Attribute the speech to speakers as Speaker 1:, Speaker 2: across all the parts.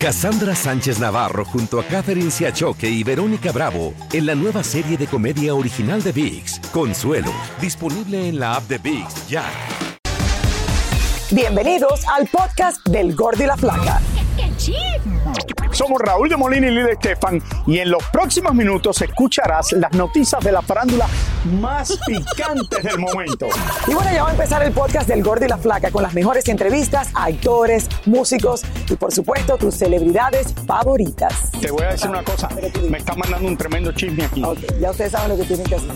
Speaker 1: Cassandra Sánchez Navarro junto a Catherine Siachoque y Verónica Bravo en la nueva serie de comedia original de VIX, Consuelo, disponible en la app de VIX ya.
Speaker 2: Bienvenidos al podcast del Gordo y la Flaca.
Speaker 3: Somos Raúl de Molina y Lidia Estefan y en los próximos minutos escucharás las noticias de la farándula más picantes del momento.
Speaker 2: Y bueno, ya va a empezar el podcast del Gordo y la Flaca con las mejores entrevistas a actores, músicos y por supuesto tus celebridades favoritas.
Speaker 3: Te voy a decir una cosa, me está mandando un tremendo chisme aquí.
Speaker 2: Ya ustedes saben lo que tienen que hacer.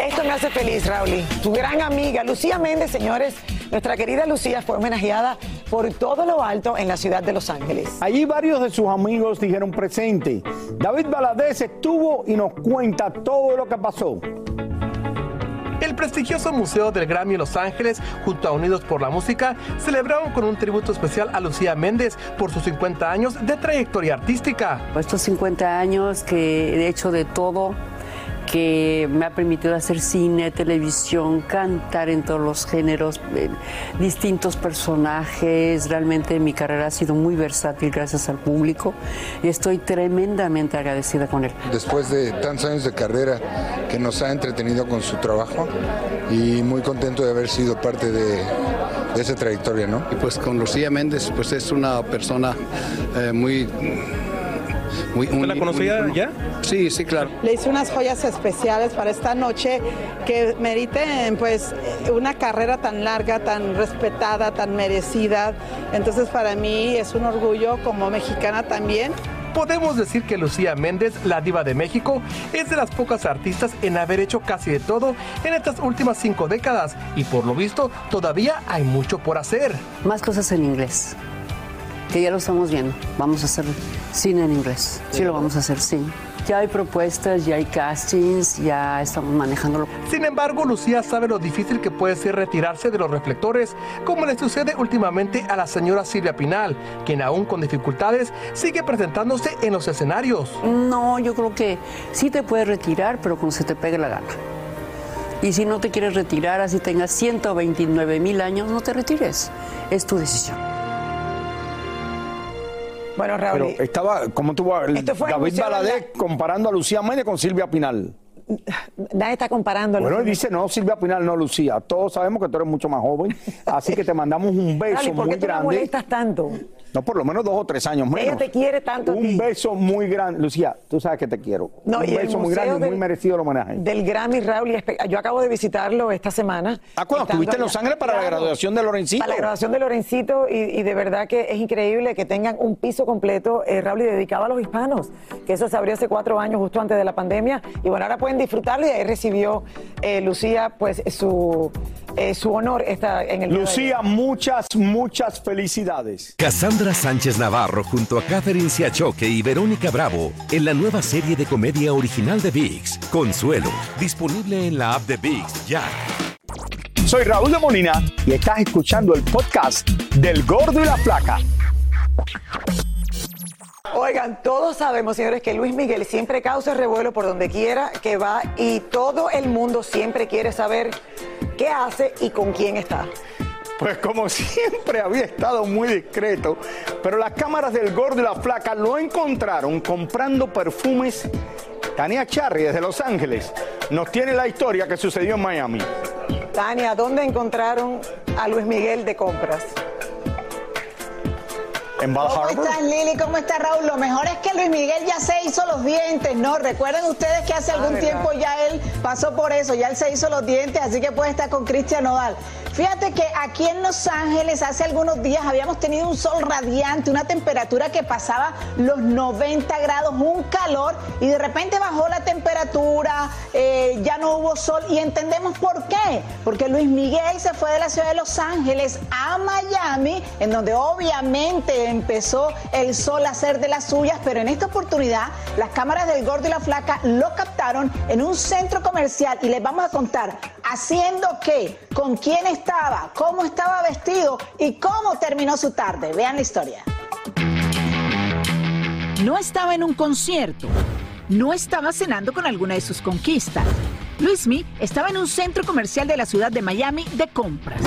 Speaker 2: Esto me hace feliz, Raúl. Tu gran amiga, Lucía Méndez, señores. Nuestra querida Lucía fue homenajeada por todo lo alto en la ciudad de Los Ángeles.
Speaker 3: Allí varios de sus amigos dijeron presente. David Valadez estuvo y nos cuenta todo lo que pasó.
Speaker 4: El prestigioso Museo del Grammy en Los Ángeles, junto a Unidos por la Música, celebraron con un tributo especial a Lucía Méndez por sus 50 años de trayectoria artística.
Speaker 5: Estos 50 años que he hecho de todo, que me ha permitido hacer cine, televisión, cantar en todos los géneros, eh, distintos personajes. Realmente mi carrera ha sido muy versátil gracias al público y estoy tremendamente agradecida con él.
Speaker 6: Después de tantos años de carrera que nos ha entretenido con su trabajo y muy contento de haber sido parte de, de esa trayectoria, ¿no?
Speaker 7: Y pues con Lucía Méndez, pues es una persona eh, muy... muy
Speaker 4: ¿Usted la conocía
Speaker 7: muy-
Speaker 4: ya?
Speaker 7: Sí, sí, claro.
Speaker 8: Le hice unas joyas especiales para esta noche que meriten pues una carrera tan larga, tan respetada, tan merecida. Entonces para mí es un orgullo como mexicana también.
Speaker 4: Podemos decir que Lucía Méndez, la diva de México, es de las pocas artistas en haber hecho casi de todo en estas últimas cinco décadas y por lo visto todavía hay mucho por hacer.
Speaker 5: Más cosas en inglés, que ya lo estamos viendo. Vamos a hacer cine en inglés. Sí, lo vamos a hacer, sí. Ya hay propuestas, ya hay castings, ya estamos manejándolo.
Speaker 4: Sin embargo, Lucía sabe lo difícil que puede ser retirarse de los reflectores, como le sucede últimamente a la señora Silvia Pinal, quien aún con dificultades sigue presentándose en los escenarios.
Speaker 5: No, yo creo que sí te puedes retirar, pero cuando se te pegue la gana. Y si no te quieres retirar, así tengas 129 mil años, no te retires. Es tu decisión.
Speaker 2: Bueno,
Speaker 3: Pero
Speaker 2: Raúl,
Speaker 3: estaba, ¿cómo
Speaker 2: el
Speaker 3: David
Speaker 2: la-
Speaker 3: comparando a Lucía Méndez con Silvia Pinal?
Speaker 2: Nadie está comparando.
Speaker 3: Bueno, él dice, no, Silvia Pinal, no, Lucía. Todos sabemos que tú eres mucho más joven, así que te mandamos un beso
Speaker 2: ¿y ¿por
Speaker 3: muy
Speaker 2: qué tú la
Speaker 3: grande.
Speaker 2: molestas tanto?
Speaker 3: No, por lo menos dos o tres años menos.
Speaker 2: Ella te quiere tanto a
Speaker 3: Un
Speaker 2: ti.
Speaker 3: beso muy grande. Lucía, tú sabes que te quiero.
Speaker 2: No,
Speaker 3: un
Speaker 2: y
Speaker 3: beso muy grande y muy
Speaker 2: del-
Speaker 3: merecido el homenaje.
Speaker 2: Del Grammy, Raúl, y yo acabo de visitarlo esta semana.
Speaker 3: Ah, cuando estuviste en Los. Ángeles para la graduación de Lorencito.
Speaker 2: Para la graduación de Lorencito, y, y de verdad que es increíble que tengan un piso completo, eh, Raúl, y dedicado a los hispanos, que eso se abrió hace cuatro años, justo antes de la pandemia, y bueno, ahora pueden disfrutarlo, y ahí recibió eh, Lucía, pues, su, eh, su honor está en el día de
Speaker 3: Lucía, muchas, muchas felicidades.
Speaker 1: Cassandra Sánchez Navarro junto a Catherine Siachoque y Verónica Bravo en la nueva serie de comedia original de VIX, Consuelo, disponible en la app de VIX ya.
Speaker 3: Soy Raúl de Molina y estás escuchando el podcast del Gordo y la Flaca.
Speaker 2: Oigan, todos sabemos, señores, que Luis Miguel siempre causa revuelo por donde quiera que va y todo el mundo siempre quiere saber qué hace y con quién está.
Speaker 3: Pues como siempre había estado muy discreto, pero las cámaras del Gordo y la Flaca lo encontraron comprando perfumes. Tania Charry desde Los Ángeles nos tiene la historia que sucedió en Miami.
Speaker 2: Tania, ¿dónde encontraron a Luis Miguel de compras?
Speaker 3: En
Speaker 9: ¿Cómo estás, Lili? ¿Cómo está Raúl? Lo mejor es que Luis Miguel ya se hizo los dientes, ¿no? Recuerden ustedes que hace algún
Speaker 2: ¿verdad?
Speaker 9: tiempo ya él pasó por eso, ya él se hizo los dientes, así que puede estar con Cristian Nodal. Fíjate que aquí en Los Ángeles hace algunos días habíamos tenido un sol radiante, una temperatura que pasaba los 90 grados, un calor, y de repente bajó la temperatura, eh, ya no hubo sol, y entendemos por qué. Porque Luis Miguel se fue de la ciudad de Los Ángeles a Miami, en donde obviamente empezó el sol a hacer de las suyas, pero en esta oportunidad las cámaras del Gordo y la Flaca lo captaron en un centro comercial y les vamos a contar haciendo qué, con quién estaba, cómo estaba vestido y cómo terminó su tarde. Vean la historia.
Speaker 10: No estaba en un concierto. No estaba cenando con alguna de sus conquistas. Luismi estaba en un centro comercial de la ciudad de Miami de compras.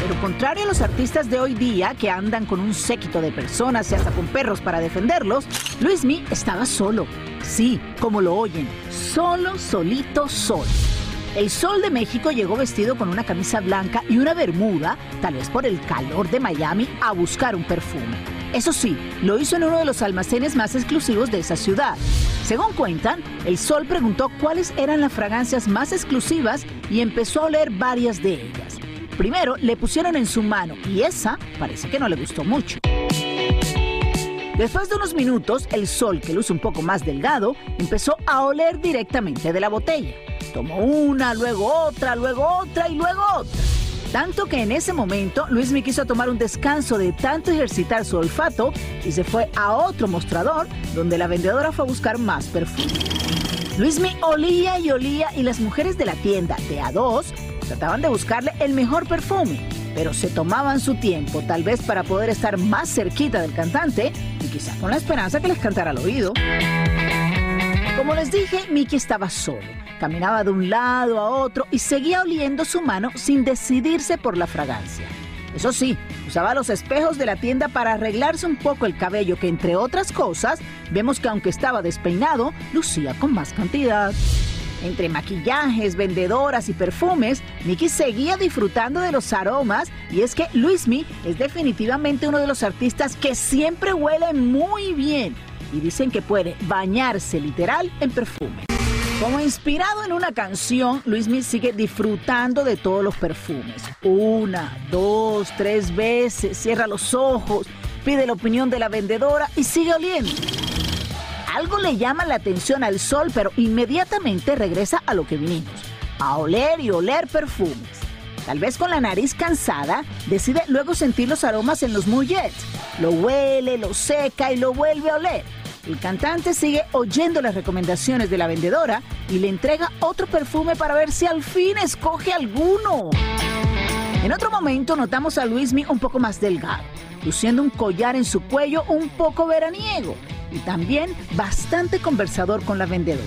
Speaker 10: Pero contrario a los artistas de hoy día que andan con un séquito de personas y hasta con perros para defenderlos, Luismi estaba solo. Sí, como lo oyen, solo, solito, solo. El Sol de México llegó vestido con una camisa blanca y una bermuda, tal vez por el calor de Miami, a buscar un perfume. Eso sí, lo hizo en uno de los almacenes más exclusivos de esa ciudad. Según cuentan, el Sol preguntó cuáles eran las fragancias más exclusivas y empezó a oler varias de ellas. Primero le pusieron en su mano y esa parece que no le gustó mucho. Después de unos minutos, el sol, que luce un poco más delgado, empezó a oler directamente de la botella. Tomó una, luego otra, luego otra y luego otra. Tanto que en ese momento Luis me quiso tomar un descanso de tanto ejercitar su olfato y se fue a otro mostrador donde la vendedora fue a buscar más perfume. Luismi olía y olía y las mujeres de la tienda de a dos trataban de buscarle el mejor perfume, pero se tomaban su tiempo tal vez para poder estar más cerquita del cantante y quizá con la esperanza que les cantara al oído. Como les dije, Mickey estaba solo. Caminaba de un lado a otro y seguía oliendo su mano sin decidirse por la fragancia. Eso sí, usaba los espejos de la tienda para arreglarse un poco el cabello, que entre otras cosas, vemos que aunque estaba despeinado, lucía con más cantidad. Entre maquillajes, vendedoras y perfumes, Nicky seguía disfrutando de los aromas y es que Luismi es definitivamente uno de los artistas que siempre huele muy bien y dicen que puede bañarse literal en perfume. Como inspirado en una canción, Luismi sigue disfrutando de todos los perfumes. Una, dos, tres veces, cierra los ojos, pide la opinión de la vendedora y sigue oliendo. Algo le llama la atención al sol, pero inmediatamente regresa a lo que vinimos, a oler y oler perfumes. Tal vez con la nariz cansada, decide luego sentir los aromas en los mullets. Lo huele, lo seca y lo vuelve a oler. El cantante sigue oyendo las recomendaciones de la vendedora y le entrega otro perfume para ver si al fin escoge alguno. En otro momento notamos a Luismi un poco más delgado, luciendo un collar en su cuello un poco veraniego y también bastante conversador con la vendedora.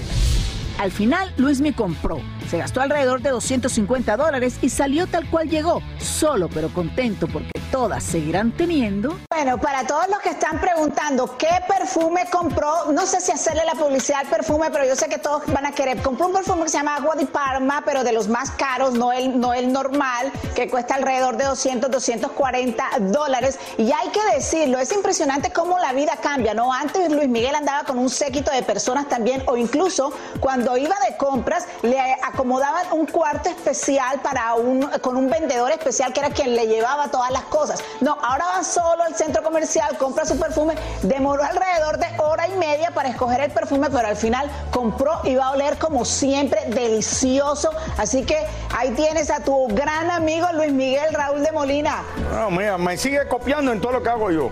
Speaker 10: Al final, Luis me compró. Se gastó alrededor de 250 dólares y salió tal cual llegó, solo pero contento porque todas seguirán teniendo.
Speaker 9: Bueno, para todos los que están preguntando qué perfume compró, no sé si hacerle la publicidad al perfume, pero yo sé que todos van a querer. Compró un perfume que se llama Agua Parma, pero de los más caros, no el, no el normal, que cuesta alrededor de 200, 240 dólares. Y hay que decirlo, es impresionante cómo la vida cambia, ¿no? Antes Luis Miguel andaba con un séquito de personas también, o incluso cuando iba de compras, le acomodaban un cuarto especial para un, con un vendedor especial que era quien le llevaba todas las cosas. No, ahora va solo al centro comercial, compra su perfume, demoró alrededor de hora y media para escoger el perfume, pero al final compró y va a oler como siempre delicioso. Así que ahí tienes a tu gran amigo Luis Miguel Raúl de Molina.
Speaker 3: No, mira, me sigue copiando en todo lo que hago yo.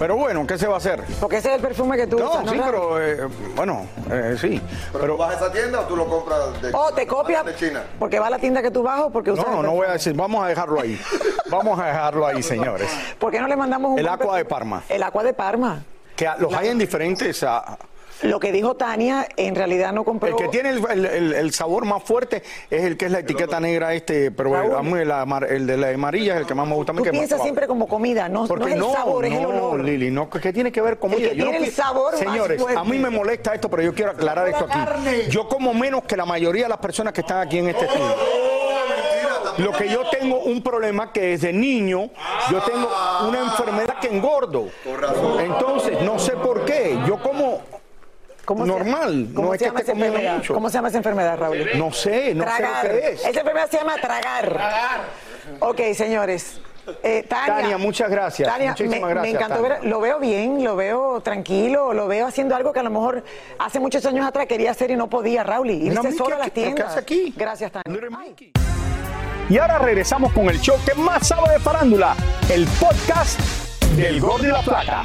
Speaker 3: Pero bueno, ¿qué se va a hacer?
Speaker 2: Porque ese es el perfume que tú
Speaker 3: No,
Speaker 2: usas,
Speaker 3: sí,
Speaker 2: Raúl?
Speaker 3: pero eh, bueno, eh, sí.
Speaker 11: ¿Pero, tú vas a esa tienda o tú lo compras de
Speaker 2: O te copia
Speaker 11: de China?
Speaker 2: porque va a la tienda que tú vas o porque usas
Speaker 3: No,
Speaker 2: el
Speaker 3: no voy a decir, vamos a dejarlo ahí. Vamos a dejarlo ahí, señores.
Speaker 2: ¿Por qué no le mandamos un
Speaker 3: El
Speaker 2: buen
Speaker 3: agua de? Parma.
Speaker 2: El agua de Parma.
Speaker 3: Que los hay en diferentes.
Speaker 2: Lo que dijo Tania, en realidad no compró.
Speaker 3: el que tiene el, el- el- el sabor más fuerte es el que es la etiqueta negra este, pero el,
Speaker 2: Raúl.
Speaker 3: a mí el, amar- el de la amarilla es el que más me gusta. a mí,
Speaker 2: Tú
Speaker 3: que es más
Speaker 2: piensas siempre como comida, no, no
Speaker 3: Porque
Speaker 2: es el
Speaker 3: no,
Speaker 2: sabor, es el
Speaker 3: no,
Speaker 2: olor.
Speaker 3: Lili, no, ¿qué tiene que ver con
Speaker 2: El
Speaker 3: ella?
Speaker 2: que
Speaker 3: Yo no
Speaker 2: tiene el sabor más
Speaker 3: Señores,
Speaker 2: fuerte.
Speaker 3: a mí me molesta esto, pero yo quiero aclarar esto aquí. Yo como menos que la mayoría de las personas que están aquí en este estudio. Lo que yo tengo un problema que desde niño yo tengo una enfermedad que engordo. Entonces, no sé por qué. Yo como
Speaker 2: ¿Cómo se-
Speaker 3: normal,
Speaker 2: ¿Cómo
Speaker 3: no
Speaker 2: se
Speaker 3: es que
Speaker 2: llama
Speaker 3: esté
Speaker 2: esa
Speaker 3: comiendo
Speaker 2: enfermedad?
Speaker 3: mucho.
Speaker 2: ¿Cómo se llama esa enfermedad, Raúl?
Speaker 3: No sé, no
Speaker 2: tragar.
Speaker 3: sé lo que es.
Speaker 2: Esa enfermedad se llama tragar. Ok, señores. Eh, Tania,
Speaker 3: Tania, muchas gracias.
Speaker 2: Tania,
Speaker 3: Muchísimas
Speaker 2: me,
Speaker 3: gracias,
Speaker 2: me encantó
Speaker 3: Tania.
Speaker 2: ver, lo veo bien, lo veo tranquilo, lo veo haciendo algo que a lo mejor hace muchos años atrás quería hacer y no podía, Raúl. Irse
Speaker 3: Mickey,
Speaker 2: solo a las
Speaker 3: ¿qué- qué
Speaker 2: tiendas.
Speaker 3: hace aquí?
Speaker 2: Gracias, Tania.
Speaker 3: Y ahora regresamos con el show que más sabe de farándula, el podcast del Gol de la Plata.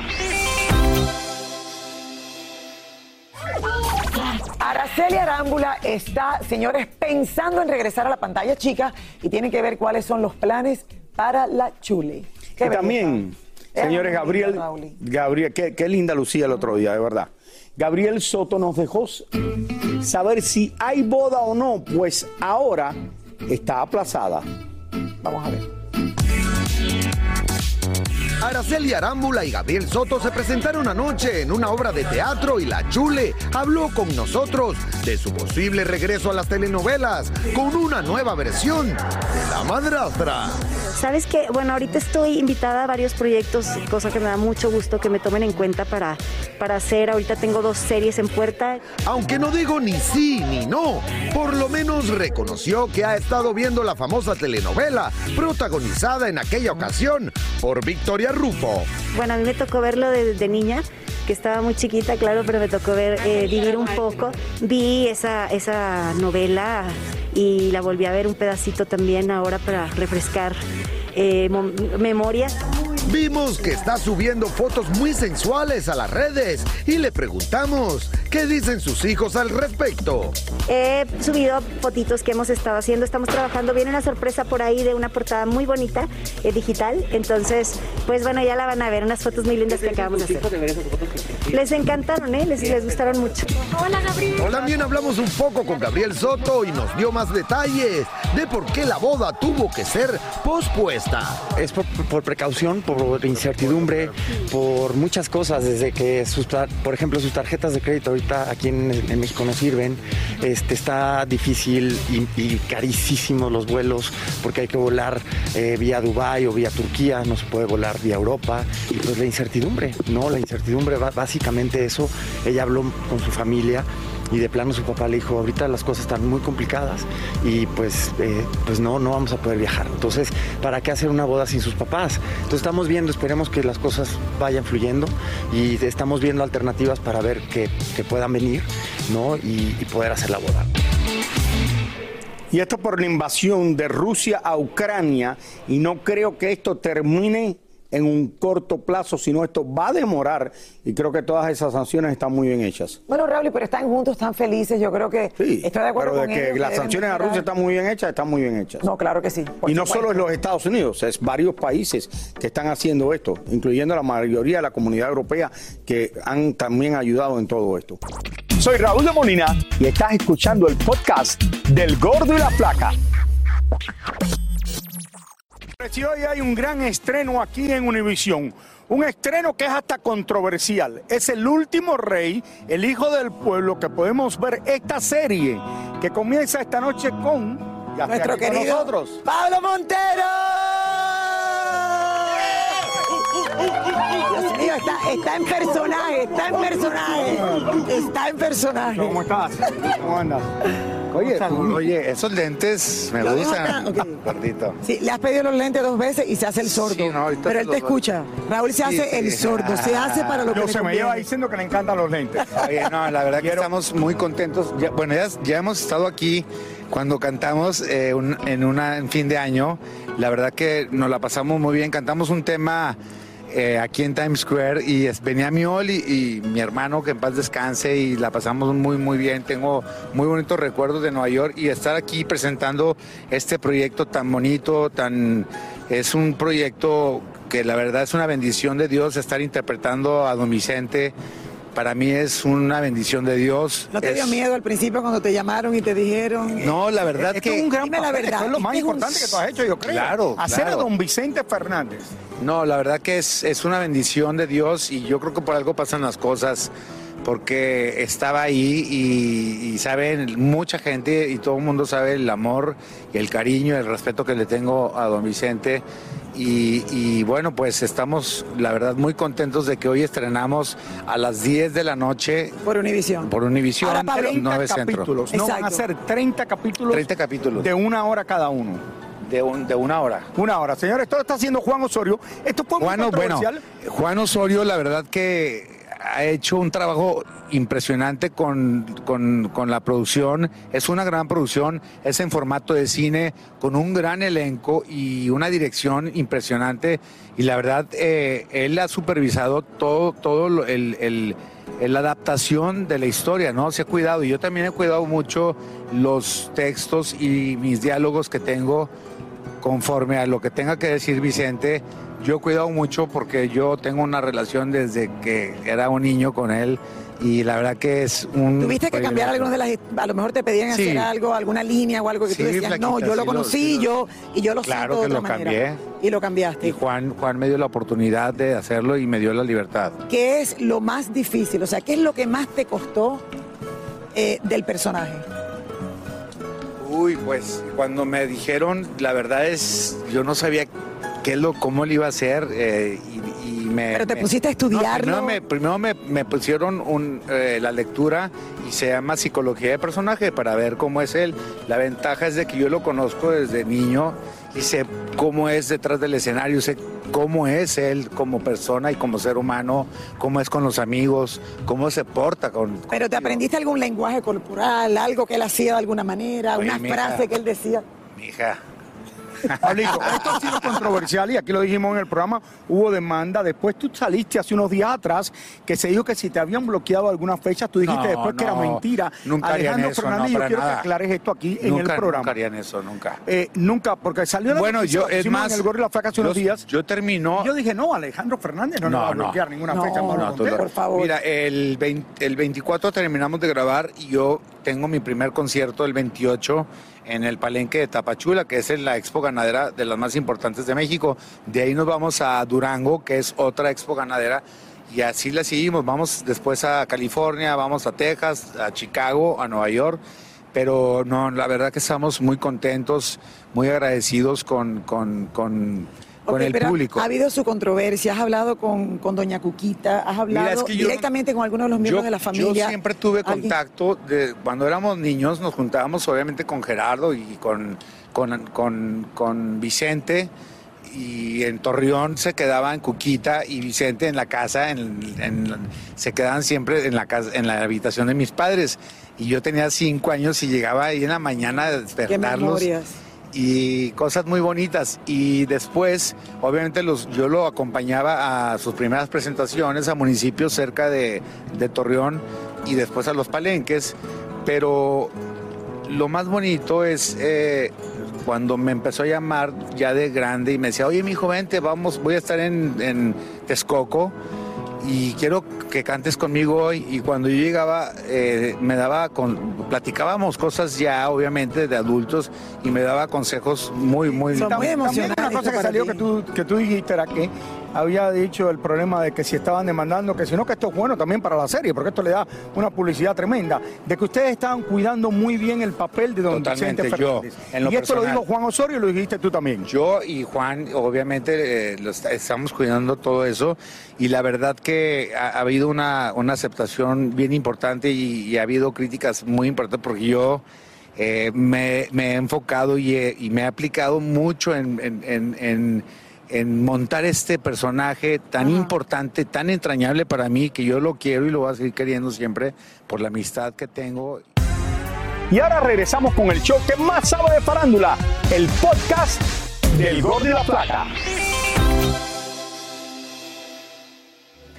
Speaker 2: Araceli Arámbula está, señores, pensando en regresar a la pantalla chica y tienen que ver cuáles son los planes para la Chule.
Speaker 3: Y también, señores, Gabriel. Gabriel, qué, qué linda lucía el otro día, de verdad. Gabriel Soto nos dejó saber si hay boda o no, pues ahora está aplazada.
Speaker 2: Vamos a ver.
Speaker 12: Araceli Arámbula y Gabriel Soto se presentaron anoche en una obra de teatro y la Chule habló con nosotros de su posible regreso a las telenovelas con una nueva versión de La Madrastra.
Speaker 13: Sabes que, bueno, ahorita estoy invitada a varios proyectos, cosa que me da mucho gusto que me tomen en cuenta para, para hacer. Ahorita tengo dos series en puerta.
Speaker 12: Aunque no digo ni sí ni no, por lo menos reconoció que ha estado viendo la famosa telenovela protagonizada en aquella ocasión por Victoria Rufo.
Speaker 13: Bueno, a mí me tocó verlo desde niña que estaba muy chiquita, claro, pero me tocó ver, eh, vivir un poco. Vi esa, esa novela y la volví a ver un pedacito también ahora para refrescar eh, memoria.
Speaker 12: Vimos que está subiendo fotos muy sensuales a las redes y le preguntamos qué dicen sus hijos al respecto.
Speaker 13: He subido fotitos que hemos estado haciendo, estamos trabajando, viene una sorpresa por ahí de una portada muy bonita, eh, digital, entonces, pues bueno, ya la van a ver, unas fotos muy lindas que acabamos de hacer. Les encantaron, ¿eh? les, les gustaron mucho.
Speaker 12: Hola, Gabriel. También hablamos un poco con Gabriel Soto y nos dio más detalles de por qué la boda tuvo que ser pospuesta.
Speaker 14: Es por, por precaución, por por incertidumbre, por muchas cosas, desde que, sus, por ejemplo, sus tarjetas de crédito ahorita aquí en, México no sirven, este, está difícil y, carísimo los vuelos porque hay que volar eh, vía Dubái o vía Turquía, no se puede volar vía Europa, y pues la incertidumbre, ¿no? La incertidumbre, básicamente eso, ella habló con su familia y de plano su papá le dijo, ahorita las cosas están muy complicadas y pues, eh, pues no, no vamos a poder viajar. Entonces, ¿para qué hacer una boda sin sus papás? Entonces estamos viendo, esperemos que las cosas vayan fluyendo y estamos viendo alternativas para ver que, puedan venir ¿no? y, y poder hacer la boda.
Speaker 3: Y esto por la invasión de Rusia a Ucrania y no creo que esto termine en un corto plazo, sino esto va a demorar y creo que todas esas sanciones están muy bien hechas.
Speaker 2: Bueno, Raúl, pero están juntos, están felices, yo creo que
Speaker 3: sí,
Speaker 2: estoy de acuerdo
Speaker 3: pero de que las sanciones a Rusia están muy bien hechas, están muy bien hechas.
Speaker 2: No, claro que sí.
Speaker 3: Y no solo es los Estados Unidos, es varios países que están haciendo esto, incluyendo la mayoría de la comunidad europea que han también ayudado en todo esto. Soy Raúl de Molina y estás escuchando el podcast del Gordo y la Flaca. Si hoy hay un gran estreno aquí en Univisión, un estreno que es hasta controversial. Es el último rey, el hijo del pueblo, que podemos ver esta serie que comienza esta noche con
Speaker 2: nuestro querido
Speaker 3: nosotros.
Speaker 2: Pablo Montero. Dios mío, está, está, en personaje, está en personaje, está en personaje.
Speaker 3: ¿Cómo estás? ¿Cómo andas?
Speaker 15: Oye, oye, esos lentes me gustan.
Speaker 2: Sí, le has pedido los lentes dos veces y se hace el sordo. pero él te escucha. Raúl se hace el sordo, se hace para lo que le
Speaker 3: se me lleva diciendo que le encantan los lentes.
Speaker 15: Oye, no, la verdad que estamos muy contentos. bueno, ya, hemos estado aquí cuando cantamos eh, en una en fin de año. La verdad que nos la pasamos muy bien. Cantamos un tema eh, aquí en Times Square y venía mi Oli y mi hermano que en paz descanse y la pasamos muy muy bien. Tengo muy bonitos recuerdos de Nueva York y estar aquí presentando este proyecto tan bonito, tan es un proyecto que la verdad es una bendición de Dios estar interpretando a Don Vicente para mí es una bendición de Dios.
Speaker 2: ¿No te dio miedo al principio cuando te llamaron y te dijeron?
Speaker 15: No, la verdad que...
Speaker 3: Es un gran
Speaker 2: la verdad.
Speaker 3: es lo más importante que tú has hecho, yo creo.
Speaker 15: Claro,
Speaker 3: Hacer a don Vicente Fernández.
Speaker 15: No, la verdad que es, es una bendición de Dios y yo creo que por algo pasan las cosas porque estaba ahí y, y, saben mucha gente y todo el mundo sabe el amor y el cariño, el respeto que le tengo a don Vicente y, bueno, pues estamos, la verdad, muy contentos de que hoy estrenamos a las 10 de la noche.
Speaker 2: Por Univisión.
Speaker 15: Por Univisión,
Speaker 3: Ahora, 9 capítulos. No van a ser 30 capítulos.
Speaker 15: 30 capítulos.
Speaker 3: De una hora cada uno.
Speaker 15: De, un, de, una hora.
Speaker 3: Una hora. Señores, esto lo está haciendo Juan Osorio. Esto fue
Speaker 15: Juan,
Speaker 3: muy
Speaker 15: Bueno, Juan Osorio, la verdad que ha hecho un trabajo impresionante con, la producción. Es una gran producción, es en formato de cine, con un gran elenco y una dirección impresionante. Y la verdad, eh, él ha supervisado todo, todo el, la adaptación de la historia, ¿no? Se ha cuidado. Y yo también he cuidado mucho los textos y mis diálogos que tengo conforme a lo que tenga que decir Vicente yo he cuidado mucho porque yo tengo una relación desde que era un niño con él y la verdad que es un...
Speaker 2: ¿Tuviste que cambiar algunas de las... A lo mejor te pedían
Speaker 15: Sí.
Speaker 2: hacer algo, alguna línea o algo que
Speaker 15: Sí,
Speaker 2: tú decías, no, yo lo
Speaker 15: sí lo-
Speaker 2: conocí
Speaker 15: lo-
Speaker 2: yo y yo lo
Speaker 15: Claro
Speaker 2: de
Speaker 15: que
Speaker 2: otra
Speaker 15: lo
Speaker 2: manera.
Speaker 15: cambié.
Speaker 2: Y lo cambiaste.
Speaker 15: Y Juan, Juan me dio la oportunidad de hacerlo y me dio la libertad.
Speaker 2: ¿Qué es lo más difícil? O sea, ¿qué es lo que más te costó eh, del personaje?
Speaker 15: Uy, pues cuando me dijeron, la verdad es, yo no sabía qué lo, cómo lo iba a hacer eh, y, y me...
Speaker 2: Pero te
Speaker 15: me-
Speaker 2: pusiste a estudiarlo.
Speaker 15: No, primero me, primero me, me pusieron un, eh, la lectura y se llama psicología de personaje para ver cómo es él. La ventaja es de que yo lo conozco desde niño y sé cómo es detrás del escenario, sé cómo es él como persona y como ser humano, cómo es con los amigos, cómo se porta con...
Speaker 2: Pero te aprendiste algún lenguaje corporal, algo que él hacía de alguna manera,
Speaker 3: Oye,
Speaker 2: una
Speaker 3: mija.
Speaker 2: frase que él decía.
Speaker 15: Mi hija.
Speaker 3: Pablito, esto ha sido controversial y aquí lo dijimos en el programa, hubo demanda. Después tú saliste hace unos días atrás que se dijo que si te habían bloqueado algunas fechas, tú dijiste
Speaker 15: No,
Speaker 3: después que era mentira.
Speaker 15: nunca
Speaker 3: Alejandro
Speaker 15: eso,
Speaker 3: Fernández,
Speaker 15: no,
Speaker 3: yo quiero
Speaker 15: nada.
Speaker 3: que aclares esto aquí en el programa.
Speaker 15: Nunca harían eso, nunca.
Speaker 3: Eh, nunca, porque salió la
Speaker 15: Bueno, yo, es más,
Speaker 3: en el Gordo y la Flaca hace unos
Speaker 15: yo-
Speaker 3: días.
Speaker 15: Yo termino.
Speaker 3: Yo dije, no, Alejandro Fernández no, le va a bloquear ninguna fecha. Montero.
Speaker 15: lo- Mira, el, 20 el 24 terminamos de grabar y yo tengo mi primer concierto el 28 en el Palenque de Tapachula, que es en la expo ganadera de las más importantes de México. De ahí nos vamos a Durango, que es otra expo ganadera. Y así la seguimos. Vamos después a California, vamos a Texas, a Chicago, a Nueva York. Pero no, la verdad que estamos muy contentos, muy agradecidos con, con, con, con el
Speaker 2: pero
Speaker 15: público.
Speaker 2: Ha habido su controversia, has hablado con, con Doña Cuquita, has hablado
Speaker 15: Mira, es que yo-
Speaker 2: directamente con algunos de los miembros
Speaker 15: yo,
Speaker 2: de la familia.
Speaker 15: Yo siempre tuve contacto, de, cuando éramos niños nos juntábamos obviamente con Gerardo y con, con, con, con Vicente y en Torreón se quedaban Cuquita y Vicente en la casa, en, en- se quedaban siempre en la, casa, en la habitación de mis padres. Y yo tenía cinco años y llegaba ahí en la mañana a
Speaker 2: Qué
Speaker 15: despertarlos
Speaker 2: memorias.
Speaker 15: y cosas muy bonitas. Y después, obviamente, los, yo lo acompañaba a sus primeras presentaciones a municipios cerca de, de Torreón y después a los palenques. Pero lo más bonito es eh, cuando me empezó a llamar ya de grande y me decía, oye, mi hijo, vente, vamos, voy a estar en, en Texcoco y quiero que cantes conmigo hoy. Y cuando yo llegaba, eh, me daba, con, platicábamos cosas ya, obviamente, de adultos y me daba consejos muy, muy...
Speaker 3: También una cosa que salió que tú, que tú dijiste era que había dicho el problema de que si estaban demandando, que si no, que esto es bueno también para la serie, porque esto le da una publicidad tremenda, de que ustedes estaban cuidando muy bien el papel de don
Speaker 15: Totalmente,
Speaker 3: Vicente
Speaker 15: yo,
Speaker 3: Fernández.
Speaker 15: en lo
Speaker 3: y esto lo dijo Juan Osorio y lo dijiste tú también.
Speaker 15: Yo y Juan, obviamente, eh, lo está- estamos cuidando todo eso y la verdad que ha, ha habido una, una aceptación bien importante y, y ha habido críticas muy importantes porque yo eh, me, me he enfocado y, he- y me he aplicado mucho en, en- en- en- en montar este personaje tan importante, tan entrañable para mí, que yo lo quiero y lo voy a seguir queriendo siempre por la amistad que tengo
Speaker 3: Y ahora regresamos con el show que más sabe de farándula, el podcast del Gordo y la Flaca.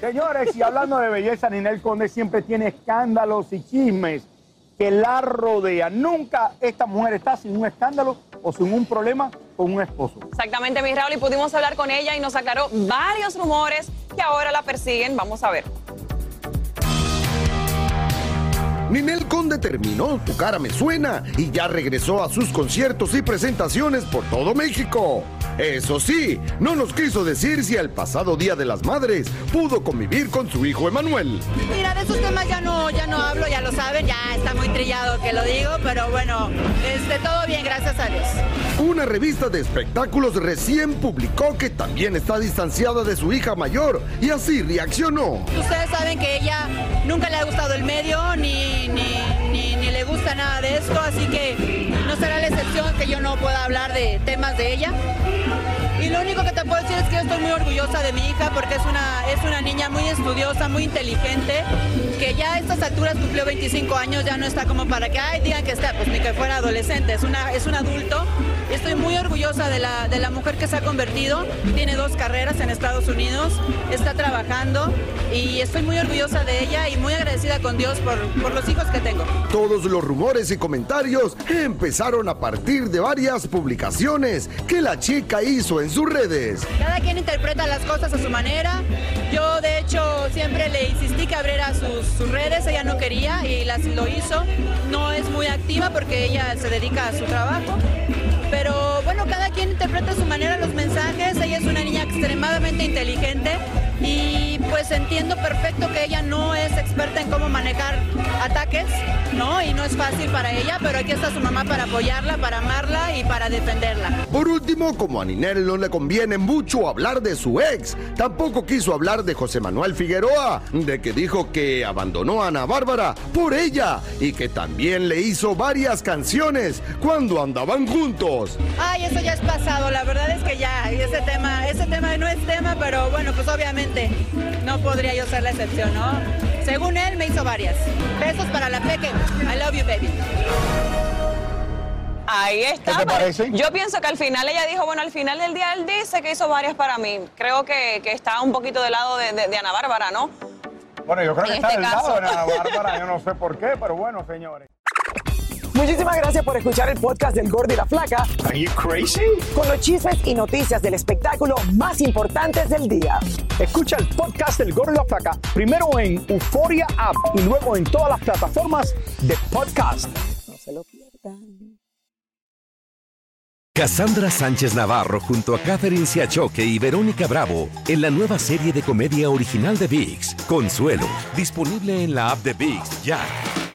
Speaker 3: Señores, y hablando de belleza, Ninel Conde siempre tiene escándalos y chismes que la rodean. Nunca esta mujer está sin un escándalo o sin un problema con un esposo.
Speaker 16: Exactamente, mi Raúl, y pudimos hablar con ella y nos aclaró varios rumores que ahora la persiguen. Vamos a ver.
Speaker 12: Ninel Conde terminó Tu cara me suena y ya regresó a sus conciertos y presentaciones por todo México. Eso sí, no nos quiso decir si el pasado Día de las Madres pudo convivir con su hijo Emanuel.
Speaker 17: Mira, de esos temas ya no, ya no hablo, ya lo saben, ya está muy trillado que lo digo, pero bueno, este, todo bien, gracias a Dios.
Speaker 12: Una revista de espectáculos recién publicó que también está distanciada de su hija mayor y así reaccionó.
Speaker 17: Ustedes saben que ella nunca le ha gustado el medio, ni, ni, gusta nada de esto, así que no será la excepción que yo no pueda hablar de temas de ella. Y lo único que te puedo decir es que yo estoy muy orgullosa de mi hija porque es una, es una niña muy estudiosa, muy inteligente, que ya a estas alturas cumplió 25 años, ya no está como para que, digan que está, pues ni que fuera adolescente, es, una, es un adulto Estoy muy orgullosa de la, de la mujer que se ha convertido. Tiene dos carreras en Estados Unidos, está trabajando y estoy muy orgullosa de ella y muy agradecida con Dios por, por los hijos que tengo.
Speaker 12: Todos los rumores y comentarios empezaron a partir de varias publicaciones que la chica hizo en sus redes.
Speaker 17: Cada quien interpreta las cosas a su manera. Yo de hecho siempre le insistí que abriera sus, sus redes, ella no quería y las, lo hizo. No es muy activa porque ella se dedica a su trabajo. Pero bueno, cada quien interpreta a su manera los mensajes. Ella es una niña extremadamente inteligente y pues entiendo perfecto que ella no es experta en cómo manejar ataques, ¿no? Y no es fácil para ella, pero aquí está su mamá para apoyarla, para amarla y para defenderla.
Speaker 12: Por último, como a Ninel no le conviene mucho hablar de su ex, tampoco quiso hablar de José Manuel Figueroa, de que dijo que abandonó a Ana Bárbara por ella y que también le hizo varias canciones cuando andaban juntos.
Speaker 17: Ay, eso ya es pasado, la verdad es que ya, ese tema, ese tema no es tema, pero bueno, pues obviamente no podría yo ser la excepción, ¿no? Según él, me hizo varias. Besos para la peque. I love you, baby.
Speaker 16: Ahí está.
Speaker 3: ¿Qué te
Speaker 16: pero
Speaker 3: parece?
Speaker 16: Yo pienso que al final ella dijo, bueno, al final del día él dice que hizo varias para mí. Creo que, que está un poquito del lado de, de- de Ana Bárbara, ¿no?
Speaker 3: Bueno, yo creo
Speaker 16: En
Speaker 3: que está
Speaker 16: este
Speaker 3: del
Speaker 16: caso.
Speaker 3: lado de Ana Bárbara, yo no sé por qué, pero bueno, señores.
Speaker 2: Muchísimas gracias por escuchar el podcast del Gordo y la Flaca.
Speaker 3: Are you crazy?
Speaker 2: Con los chismes y noticias del espectáculo más importantes del día.
Speaker 3: Escucha el podcast del Gordo y la Flaca primero en Euforia App y luego en todas las plataformas de podcast.
Speaker 2: No se lo pierdan.
Speaker 1: Cassandra Sánchez Navarro junto a Catherine Siachoque y Verónica Bravo en la nueva serie de comedia original de VIX, Consuelo, disponible en la app de VIX ya.